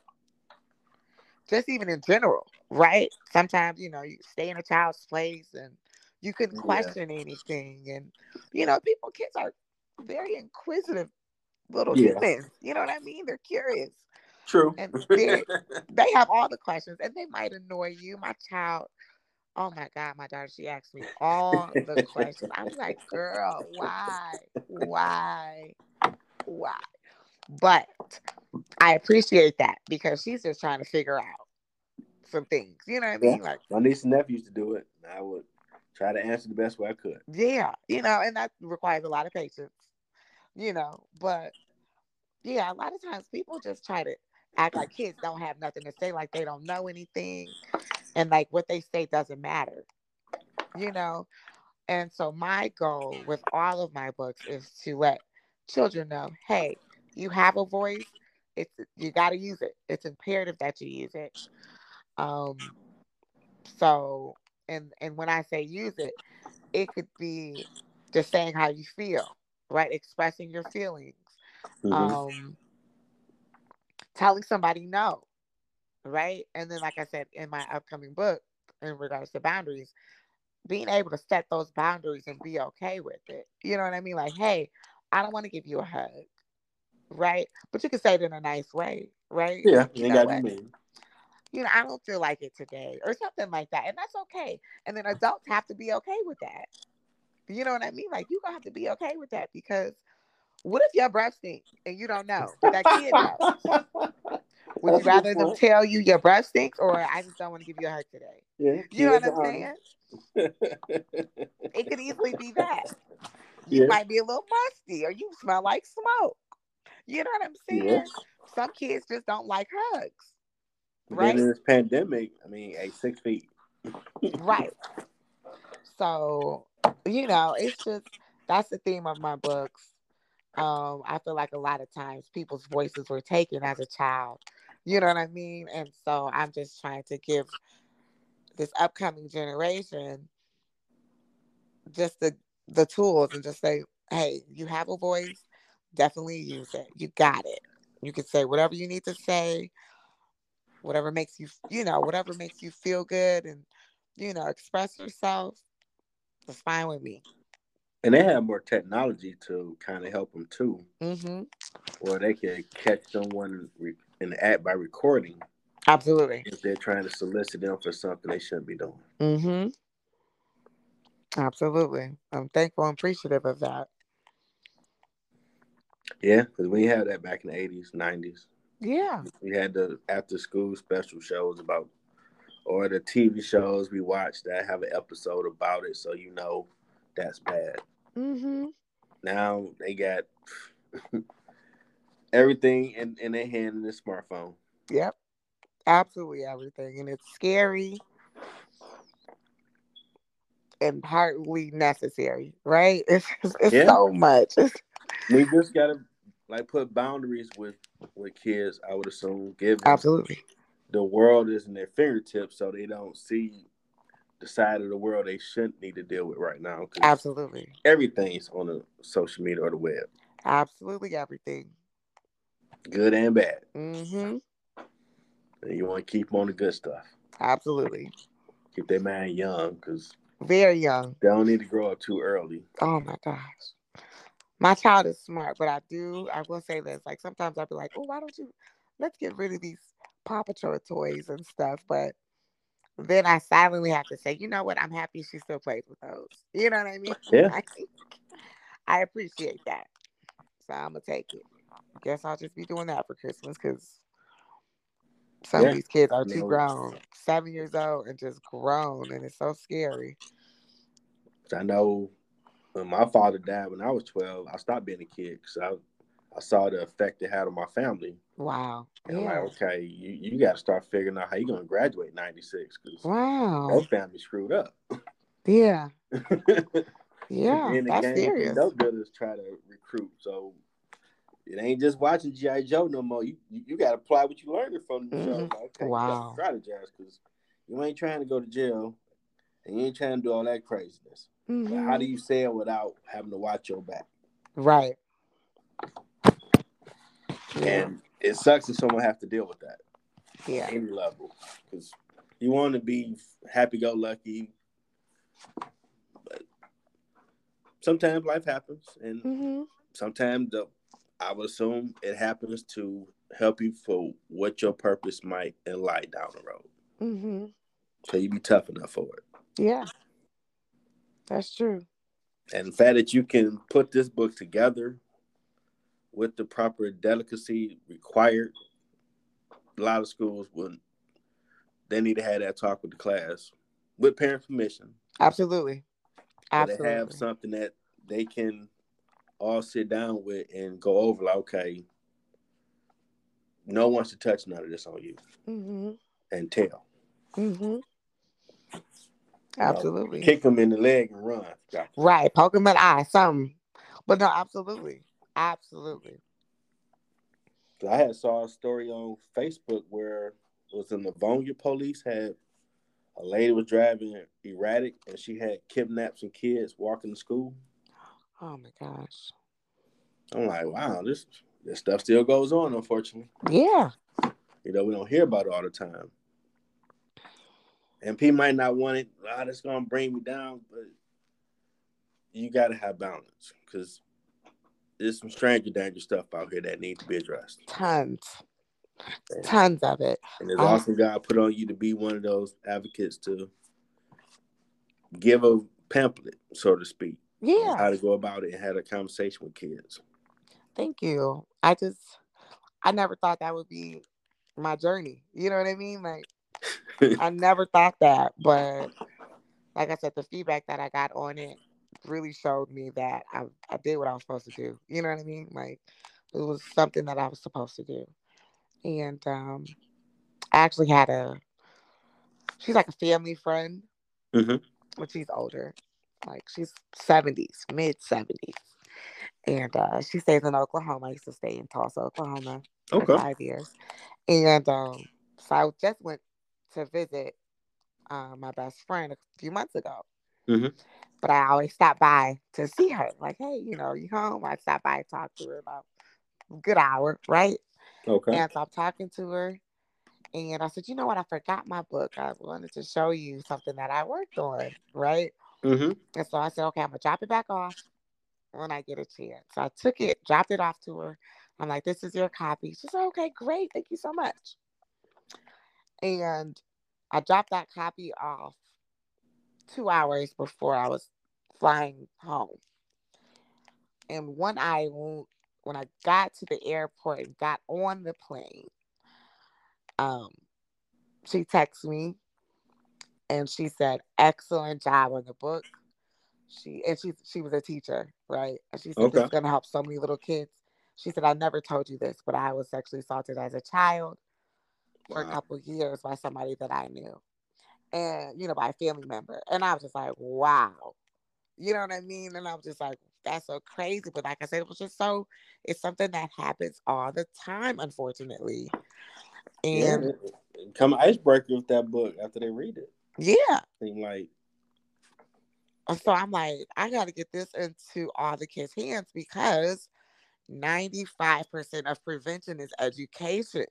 A: just even in general, right? Sometimes, you know, you stay in a child's place and you couldn't
B: Yeah.
A: question anything. And, you know, people, kids are very inquisitive little
B: Yeah.
A: humans. You know what I mean? They're curious
B: True.
A: And they have all the questions and they might annoy you. My child, oh my God, my daughter, she asked me all the questions. I was like, girl, why? Why? Why? But I appreciate that because she's just trying to figure out some things. You know what I mean? Like,
B: My niece and nephew used to do it. I would try to answer the best way I could.
A: yeah, you know, and that requires a lot of patience, you know, but yeah, a lot of times people just try to act like kids don't have nothing to say, like they don't know anything, and like what they say doesn't matter, you know. And so, my goal with all of my books is to let children know hey, you have a voice, it's you got to use it, it's imperative that you use it. Um, so, and and when I say use it, it could be just saying how you feel, right? Expressing your feelings
B: Mhm.
A: um telling somebody no right? And then, like I said, in my upcoming book, in regards to boundaries, being able to set those boundaries and be okay with it. You know what I mean? Like, hey, I don't want to give you a hug, right? But you can say it in a nice way, right?
B: Yeah,
A: You know
B: got
A: what?
B: mean.
A: You know, I don't feel like it today, or something like that, and that's okay. And then adults have to be okay with that. You know what I mean? Like, you gonna have to be okay with that because what if your breath stinks and you don't know, that kid knows? Would you
B: That's
A: rather them tell you your breath stinks, or I just don't want to give you a hug today?
B: Yeah,
A: You know what I'm saying? It could easily be that. You
B: Yeah.
A: might be a little musty or you smell like smoke. You know what I'm saying?
B: Yeah.
A: Some kids just don't like hugs. Right?
B: Then in this pandemic, I mean, a six feet.
A: Right. So, you know, it's just that's the theme of my books. Um, I feel like a lot of times people's voices were taken as a child. You know what I mean? And so I'm just trying to give this upcoming generation just the the tools and just say, hey, you have a voice, definitely use it. You got it. You can say whatever you need to say, whatever makes you, you know, whatever makes you feel good and, you know, express yourself. That's fine with me.
B: And they have more technology to kind of help them too,
A: Mm-hmm.
B: or they can catch someone in the act by recording
A: Absolutely.
B: if they're trying to solicit them for something they shouldn't be doing.
A: Mm-hmm. Absolutely. I'm thankful and appreciative of that.
B: Yeah, because we had that back in the eighties, nineties.
A: Yeah.
B: We had the after school special shows about, or the TV shows we watched that have an episode about it, so you know that's bad.
A: Mm-hmm.
B: Now they got everything in, in their hand in their smartphone.
A: Yep. Absolutely everything. And it's scary and partly necessary, right? It's it's
B: Yeah.
A: so much.
B: We just gotta like put boundaries with with kids. I would assume give
A: absolutely.
B: the world is in their fingertips, so they don't see the side of the world they shouldn't need to deal with right now.
A: Absolutely.
B: everything's on the social media or the web,
A: Absolutely everything.
B: Good and bad.
A: Mm-hmm.
B: And you want to keep on the good stuff.
A: Absolutely.
B: Keep their mind young because
A: Very young.
B: they don't need to grow up too early.
A: Oh my gosh. My child is smart, but I do, I will say this. Like sometimes I'll be like, oh, why don't you let's get rid of these Paw Patrol toys and stuff. But then I silently have to say, you know what? I'm happy she still plays with those. You know what I mean?
B: Yeah.
A: I appreciate that. So I'm gonna take it. Guess I'll just be doing that for Christmas because some
B: Yeah.
A: of these kids are too grown, seven years old and just grown, and it's so scary.
B: I know when my father died when I was 12, I stopped being a kid because I, I saw the effect it had on my family.
A: Wow.
B: And I'm like, okay, you, you got to start figuring out how you're going to graduate 96 because
A: Wow.
B: your family screwed up.
A: Yeah. Yeah. That's serious.
B: no builders try to recruit. So it ain't just watching G.I. Joe no more. You you, you got to apply what you learned from the show.
A: Mhm.
B: Like, okay,
A: Wow.
B: You got to strategize because you ain't trying to go to jail and you ain't trying to do all that craziness. But how do you say it without having to watch your back?
A: Right.
B: And it sucks if someone have to deal with that
A: Yeah.
B: any level because you want to be happy go lucky, but sometimes life happens, and
A: hmm
B: sometimes the, I would assume it happens to help you for what your purpose might lie down the road.
A: Mm-hmm.
B: So you be tough enough for it.
A: Yeah. That's true.
B: And the fact that you can put this book together with the proper delicacy required, a lot of schools would they need to have that talk with the class with parent permission.
A: Absolutely. Absolutely.
B: have something that they can all sit down with and go over like, okay, no one should touch none of this on you
A: hmm
B: and tell.
A: Mm-hmm. Absolutely.
B: Kick them in the leg and run.
A: Right. Poke him in the eye. Something. But no, absolutely. Absolutely.
B: I had saw a story on Facebook where it was in the Livonia police had a lady was driving erratic and she had kidnapped some kids walking to school.
A: Oh my gosh.
B: I'm like, wow, this this stuff still goes on, unfortunately.
A: Yeah.
B: You know, we don't hear about it all the time. And people might not want it. Ah, that's gonna bring me down, but you gotta have balance because there's some stranger danger stuff out here that needs to be addressed.
A: Tons,
B: And,
A: tons of it.
B: and there's
A: Uh,
B: also God put on you to be one of those advocates to give a pamphlet, so to speak,
A: Yeah.
B: how to go about it and had a conversation with kids.
A: Thank you. I just, I never thought that would be my journey. You know what I mean? Like, I never thought that. But like I said, the feedback that I got on it really showed me that I, I did what I was supposed to do. You know what I mean? Like, it was something that I was supposed to do. And um, I actually had a, she's like a family friend,
B: Mhm.
A: but she's older. Like, she's 70s, mid 70s. And uh, she stays in Oklahoma. I used to stay in Tulsa, Oklahoma for
B: Okay.
A: five years. And um, so I just went to visit uh, my best friend a few months ago.
B: Mhm.
A: But I always stop by to see her. Like, hey, you know, you home? I stop by and talk to her about a good hour, right?
B: Okay.
A: And so I'm talking to her. And I said, you know what? I forgot my book. I wanted to show you something that I worked on, right?
B: Mm-hmm.
A: And so I said, okay, I'm gonna drop it back off when I get a chance. So I took it, dropped it off to her. I'm like, this is your copy. She said, okay, great. Thank you so much. And I dropped that copy off two hours before I was flying home. And one eye, when I got to the airport and got on the plane, um, she texted me and she said, "Excellent job on the book." She and she she was a teacher, right? And she said, "This is going to help so many little kids." She said, "I never told you this, but I was sexually assaulted as a child for a couple of years by somebody that I knew, and you know, by a family member." And I was just like, "Wow," you know what I mean? And I was just like, "That's so crazy," but like I said, it was just so. It's something that happens all the time, unfortunately. And
B: it Come icebreaker with that book after they read it.
A: Yeah,
B: Seem like
A: so I'm like, I got to get this into all the kids' hands because 95% of prevention is education.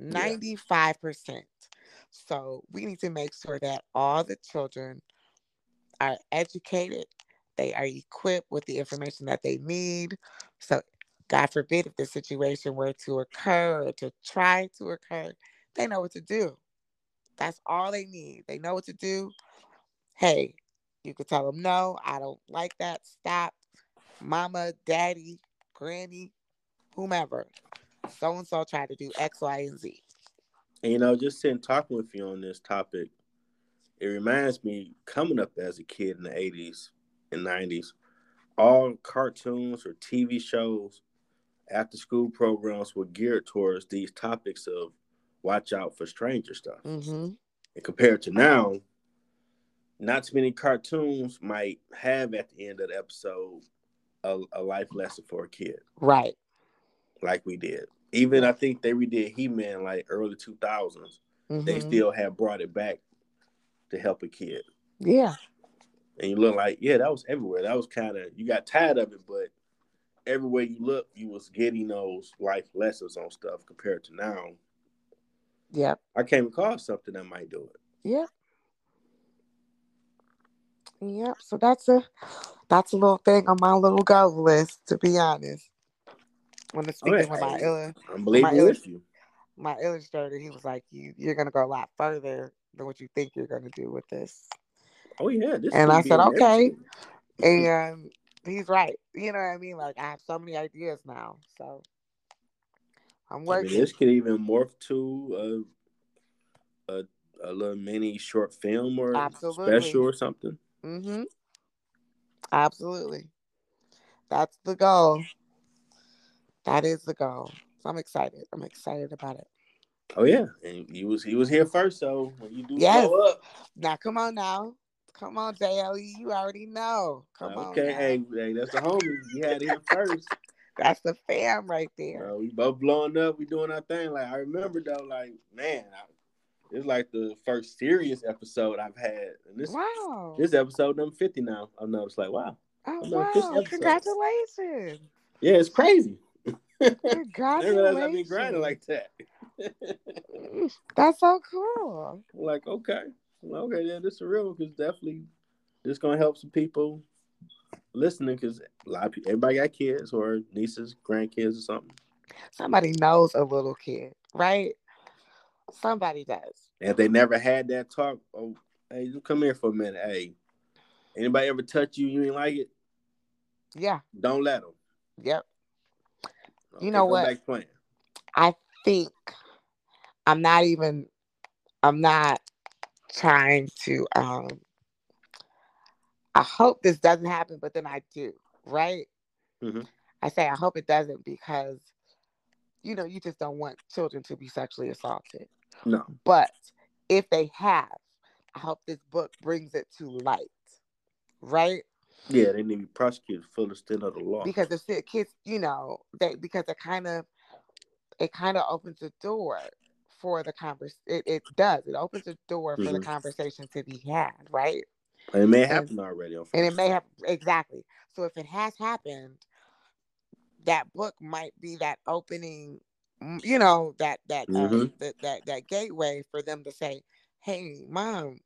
A: 95%. So we need to make sure that all the children are educated, they are equipped with the information that they need. So, God forbid, if the situation were to occur or to try to occur, they know what to do. That's all they need. They know what to do. Hey, you could tell them, no, I don't like that. Stop. Mama, daddy, granny, whomever. So and so tried to do X, Y, and Z.
B: And you know, just sitting talking with you on this topic, it reminds me coming up as a kid in the 80s and 90s, all cartoons or TV shows, after school programs were geared towards these topics of watch out for stranger stuff.
A: Mm-hmm.
B: And compared to now, not too many cartoons might have at the end of the episode a, a life lesson for a kid,
A: Right.
B: like we did. Even I think they redid He Man like early 2000s. they
A: Mhm.
B: still have brought it back to help a kid.
A: Yeah.
B: And you look like, yeah, that was everywhere. That was kind of you got tired of it, but everywhere you look, you was getting those life lessons on stuff compared to now.
A: Yep.
B: I came across something that might do it.
A: Yep. Yep. So that's a that's a little thing on my little goal list, to be honest. When it's speaking with my
B: hey. I'm believing
A: My
B: with you.
A: my illustrator, he was like, "You you're gonna go a lot further than what you think you're gonna do with this."
B: Oh yeah, this
A: And I said, okay. And he's right. You know what I mean? Like I have so many ideas now, so I'm
B: I mean, this could even morph to a a, a little mini short film or
A: Absolutely.
B: special or something.
A: Mm-hmm. Absolutely. That's the goal. That is the goal. So I'm excited. I'm excited about it.
B: Oh yeah, and he was he was here first, so when you do
A: Yes.
B: blow up,
A: Now come on now. Come on, JLE. You already know. Come on.
B: okay, hey, hey, that's the homie. You had it here first.
A: That's the fam right there.
B: Uh, we both blowing up. We doing our thing. Like I remember though, like man, I, it's like the first serious episode I've had, and this
A: wow.
B: this episode number fifty now. I know it's like wow,
A: oh, wow. Congratulations.
B: yeah, it's crazy. I didn't I'd be
A: Congratulations.
B: grinding like that.
A: That's so cool.
B: like, okay, okay, yeah, this is real because definitely this gonna help some people listening because a lot of people, everybody got kids or nieces, grandkids, or something.
A: Somebody knows a little kid, right? Somebody does.
B: And if they never had that talk, oh, hey, you come here for a minute. Hey, anybody ever touch you? You ain't like it?
A: Yeah.
B: Don't let them.
A: Yep. You know what? I think I'm not even I'm not trying to um I hope this doesn't happen, but then I do, right?
B: Mhm.
A: I say I hope it doesn't because you know, you just don't want children to be sexually assaulted.
B: No.
A: But if they have, I hope this book brings it to light. Right?
B: Yeah, they need to be prosecuted for the extent of the law.
A: because if the kids, you know, they because it kind of it kind of opens the door for the convers. It, it does. It opens the door for the
B: Mhm.
A: conversation to be had, right?
B: And it may happen already.
A: And it may have exactly. So if it has happened, that book might be that opening, you know, that that uh,
B: Mhm.
A: that that that gateway for them to say, "Hey, mom,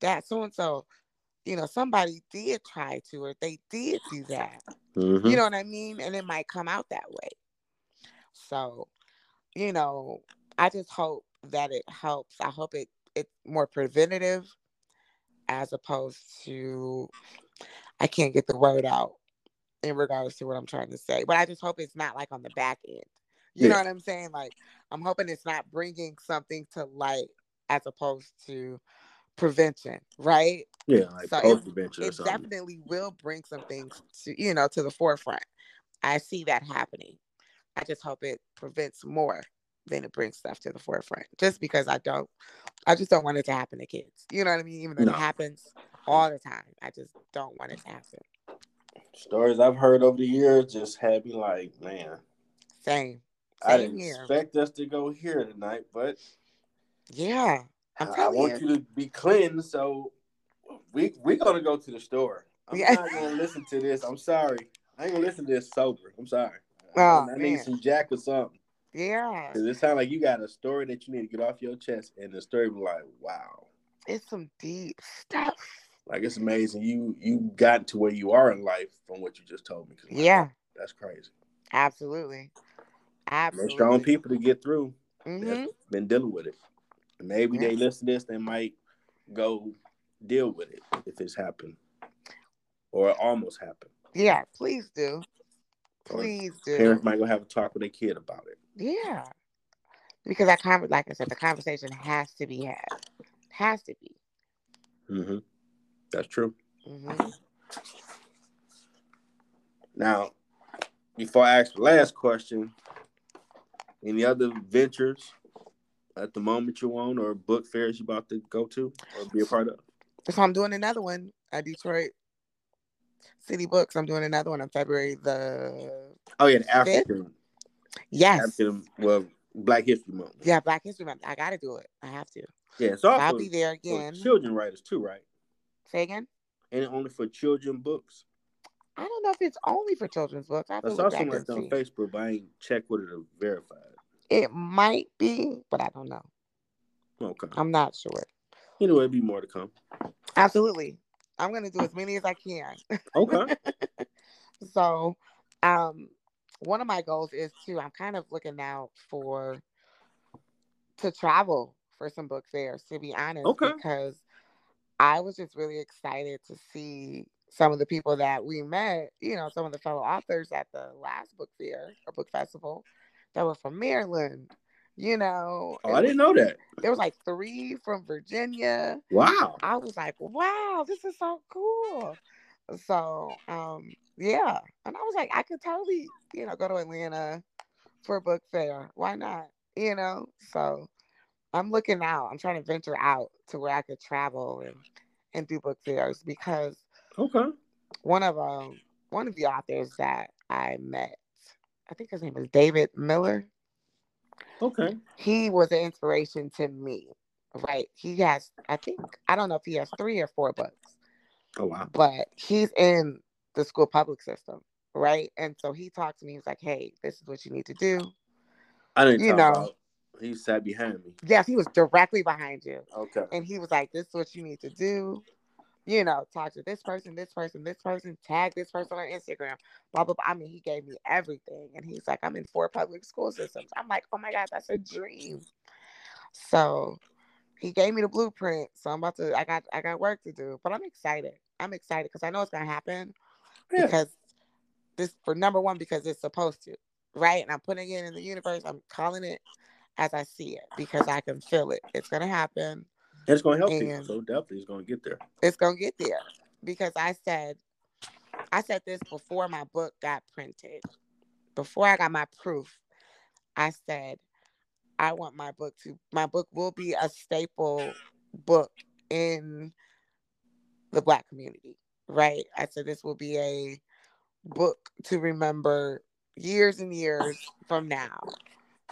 A: that so and so." You know, somebody did try to, or they did do that.
B: Mhm.
A: You know what I mean? And it might come out that way. So, you know, I just hope that it helps. I hope it it's more preventative as opposed to I can't get the word out in regards to what I'm trying to say. But I just hope it's not like on the back end. You know what I'm saying? Like I'm hoping it's not bringing something to light as opposed to prevention, right?
B: yeah, like
A: so it- it definitely will bring some things to you know to the forefront. I see that happening. I just hope it prevents more than it brings stuff to the forefront. Just because I don't, I just don't want it to happen to kids. You know what I mean? Even though
B: No.
A: it happens all the time, I just don't want it to happen.
B: Stories I've heard over the years just had me like, man,
A: Same, Same I
B: didn't
A: here.
B: expect us to go here tonight, but
A: Yeah, I'm
B: I, want
A: you.
B: you to be cleansed. So we we're gonna go to the store. I'm
A: Yeah.
B: not gonna listen to this. I'm sorry. I ain't gonna listen to this sober. I'm sorry.
A: Oh,
B: I, I need some Jack or something.
A: Yeah,
B: it sounds like you got a story that you need to get off your chest, and the story was like, wow,
A: it's some deep stuff.
B: like it's amazing. You you got to where you are in life from what you just told me. like,
A: Yeah,
B: that's crazy.
A: absolutely,
B: They're
A: absolutely.
B: strong people to get through.
A: hmm
B: been dealing with it. Maybe they listen to this, they might go deal with it if it's happened or it almost happened.
A: Yeah, please do.
B: Or
A: Please do.
B: Parents might go have a talk with their kid about it.
A: Yeah. Because that conver like I said, the conversation has to be had. Has to be.
B: hmm That's true.
A: hmm
B: Now, before I ask the last question, any other ventures at the moment you on or book fairs you about to go to or be a part of?
A: So I'm doing another one at Detroit City Books. I'm doing another one on February the
B: Oh yeah, the African,
A: yes.
B: African, well, Black History Month.
A: Yeah, Black History Month. I gotta do it. I have to.
B: Yeah,
A: So I'll be there again.
B: children writers too, right?
A: Say again.
B: And only for children books.
A: I don't know if it's only for children's books. I
B: I
A: to
B: saw like on
A: see.
B: Facebook, but I ain't checked with it to verify it.
A: It might be, but I don't know.
B: Okay.
A: I'm not sure.
B: Anyway, it'll be more to come.
A: Absolutely. I'm gonna do as many as I can.
B: Okay.
A: so um one of my goals is to i'm kind of looking out for to travel for some book fairs to be honest
B: Okay.
A: because i was just really excited to see some of the people that we met you know some of the fellow authors at the last book fair or book festival that were from maryland you know
B: Oh, I didn't
A: was-
B: know that.
A: there was like three from virginia
B: Wow.
A: I was like, wow, this is so cool. So, um, yeah. And I was like, I could totally, you know, go to Atlanta for a book fair. Why not? You know? So I'm looking out. I'm trying to venture out to where I could travel and, and do book fairs because
B: Okay.
A: one of um one of the authors that I met, I think his name is David Miller.
B: Okay.
A: He was an inspiration to me. Right. He has I think I don't know if he has three or four books.
B: Oh wow.
A: but he's in the school public system, right? And so he talked to me. He's like, "Hey, this is what you need to do."
B: I didn't
A: You know.
B: about He sat behind me.
A: Yes, he was directly behind you.
B: Okay.
A: And he was like, This is what you need to do. You know, talk to this person, this person, this person, tag this person on Instagram, blah, blah, blah. I mean, he gave me everything. And he's like, I'm in four public school systems. I'm like, Oh my God, that's a dream. So he gave me the blueprint. So I'm about to I got I got work to do. But I'm excited. I'm excited because I know it's gonna happen
B: Yeah.
A: because this for number one, because it's supposed to, right? And I'm putting it in the universe. I'm calling it as I see it because I can feel it. It's gonna happen.
B: And it's gonna help people.
A: And-
B: So definitely it's gonna get there.
A: It's gonna get there because I said, I said this before my book got printed, before I got my proof. I said, I want my book to. My book will be a staple book in the Black community, right? I said this will be a book to remember years and years from now.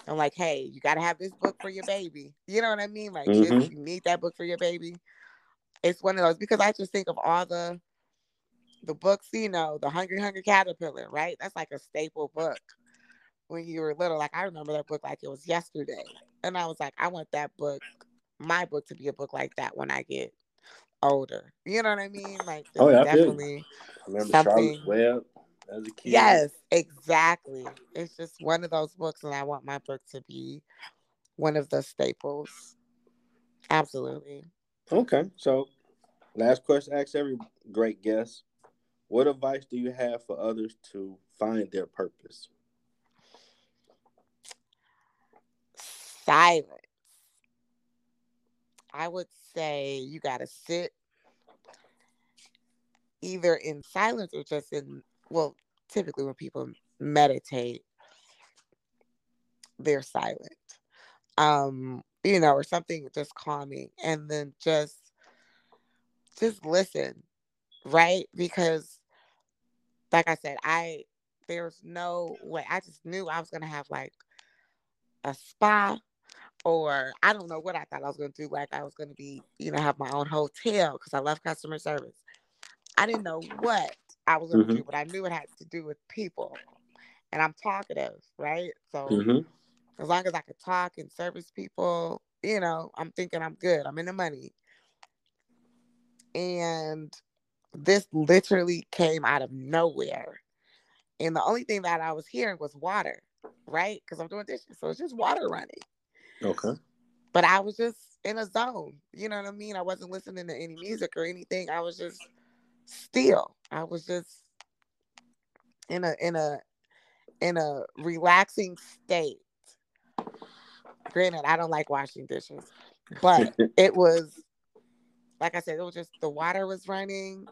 A: I'm like, hey, you got to have this book for your baby. You know what I mean? Like,
B: Mhm.
A: you need that book for your baby. It's one of those because I just think of all the the books, you know, the Hungry Hungry Caterpillar, right? That's like a staple book when you were little. Like I remember that book like it was yesterday, and I was like, I want that book, my book, to be a book like that when I get older. You know what I mean? Like,
B: Oh, yeah,
A: is
B: I
A: definitely.
B: I remember
A: Something-
B: Charlotte's Web as a kid.
A: Yes, exactly. It's just one of those books, and I want my book to be one of the staples. Absolutely.
B: Okay. So last question ask every great guest. What advice do you have for others to find their purpose?
A: Silence. I would say you got to sit either in silence or just in, well, typically when people meditate, they're silent. Um, you know, or something just calming and then just just listen, right? Because like I said, I there's no way I just knew I was gonna have like a spa or I don't know what I thought I was gonna do. Like I was gonna be, you know, have my own hotel because I love customer service. I didn't know what I was gonna do, but I knew it had to do with people. And I'm talkative, right? So
B: Mm-hmm.
A: as long as I could talk and service people, you know, I'm thinking I'm good. I'm in the money. And this literally came out of nowhere. And the only thing that I was hearing was water, right? Because I'm doing dishes. So it's just water running.
B: Okay.
A: But I was just in a zone. You know what I mean? I wasn't listening to any music or anything. I was just still. I was just in a in a in a relaxing state. Granted, I don't like washing dishes, but it was like I said, it was just the water was running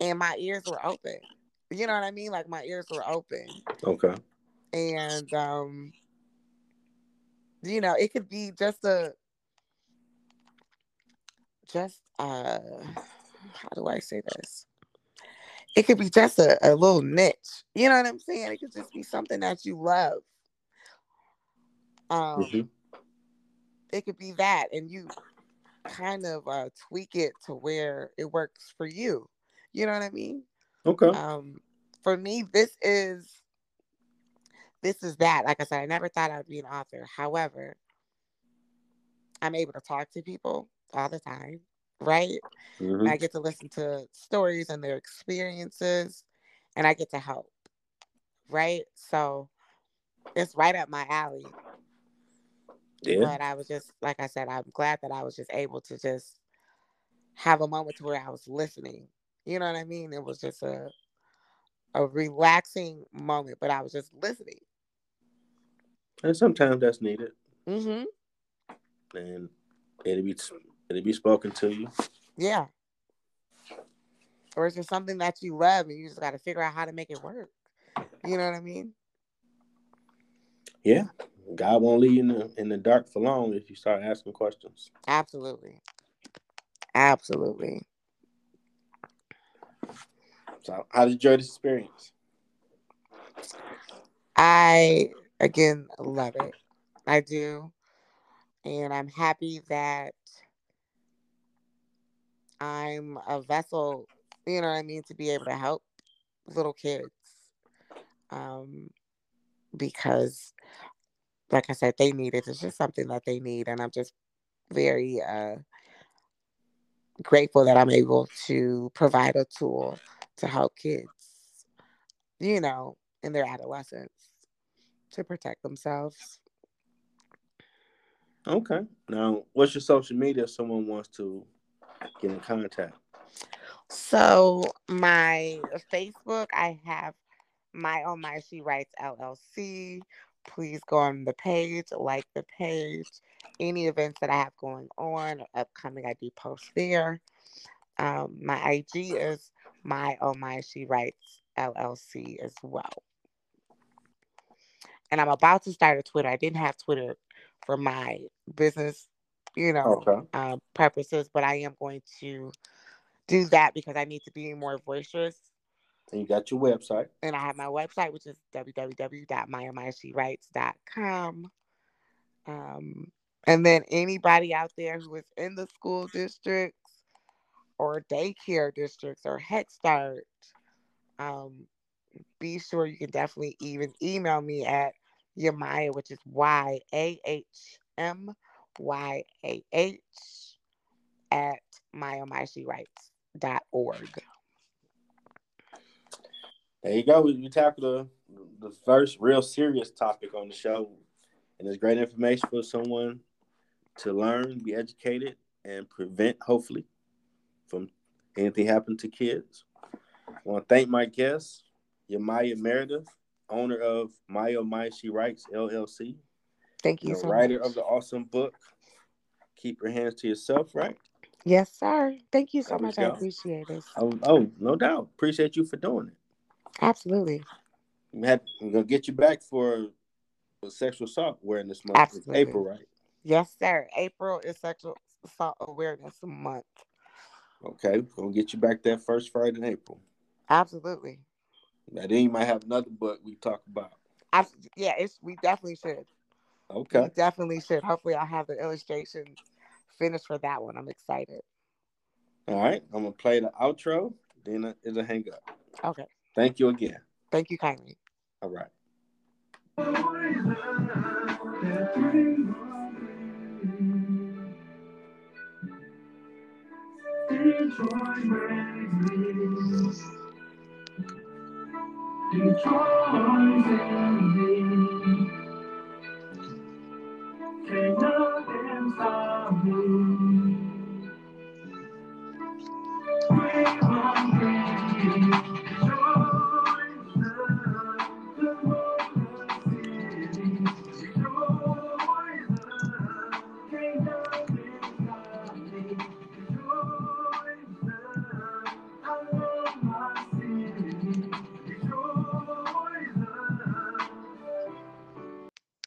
A: and my ears were open. You know what I mean? Like my ears were open.
B: okay.
A: And um you know, it could be just a just uh how do I say this? It could be just a, a little niche. You know what I'm saying? It could just be something that you love. Um
B: Mhm.
A: it could be that and you kind of uh tweak it to where it works for you. You know what I mean?
B: Okay.
A: Um for me this is this is that. Like I said, I never thought I'd be an author. However, I'm able to talk to people all the time, right?
B: Mhm.
A: And I get to listen to stories and their experiences and I get to help. Right? So it's right up my alley.
B: Yeah.
A: But I was just like I said, I'm glad that I was just able to just have a moment to where I was listening. You know what I mean? It was just a a relaxing moment, but I was just listening.
B: And sometimes that's needed,
A: Mm-hmm.
B: and it'll be it'll be spoken to you.
A: Yeah. Or is it something that you love and you just got to figure out how to make it work. You know what I mean?
B: Yeah. God won't leave you in the in the dark for long if you start asking questions.
A: Absolutely. Absolutely.
B: So, how did you enjoy this experience?
A: I, again, love it. I do. And I'm happy that I'm a vessel, you know what I mean, to be able to help little kids. Um, because like I said, they need it. It's just something that they need, and I'm just very uh, grateful that I'm able to provide a tool to help kids, you know, in their adolescence to protect themselves.
B: Okay. Now, what's your social media if someone wants to get in contact?
A: So my Facebook, I have my oh my she writes LLC. Please go on the page, like the page. Any events that I have going on, or upcoming, I do post there. Um, my IG is my oh my she writes LLC as well. And I'm about to start a Twitter. I didn't have Twitter for my business, you know,
B: Okay.
A: um, purposes, but I am going to do that because I need to be more boisterous.
B: And you got your website.
A: And I have my website, which is www.myomyshewrites.com. Um, and then anybody out there who is in the school districts or daycare districts or Head Start, um, be sure you can definitely even email me at Yahmyah, which is Y A H M Y A H at myomyshewrites.org.
B: There you go. We, we tackled the, the first real serious topic on the show. And it's great information for someone to learn, be educated, and prevent, hopefully, from anything happening to kids. I want to thank my guest, Yahmyah Meredith, owner of My Oh My She Writes LLC,
A: Thank you
B: the
A: so
B: writer
A: much.
B: of the awesome book, Keep Your Hands to Yourself, right?
A: Yes, sir. Thank you so
B: There
A: much. I appreciate it.
B: Oh, oh, no doubt. Appreciate you for doing it.
A: Absolutely.
B: We had, we're going to get you back for, Sexual Assault Awareness Month. It's April, right?
A: Yes, sir. April is Sexual Assault Awareness Month.
B: Okay, we're gonna get you back that first Friday in April.
A: Absolutely.
B: Now then you might have another book we talk about.
A: I, yeah, it's we definitely should. We
B: Okay.
A: definitely should. Hopefully, I'll have the illustration finished for that one. I'm excited.
B: All right. I'm gonna play the outro, then it'll hang up.
A: Okay.
B: Thank you again.
A: Thank you kindly.
B: All right.
C: Detroit can nothing stop me?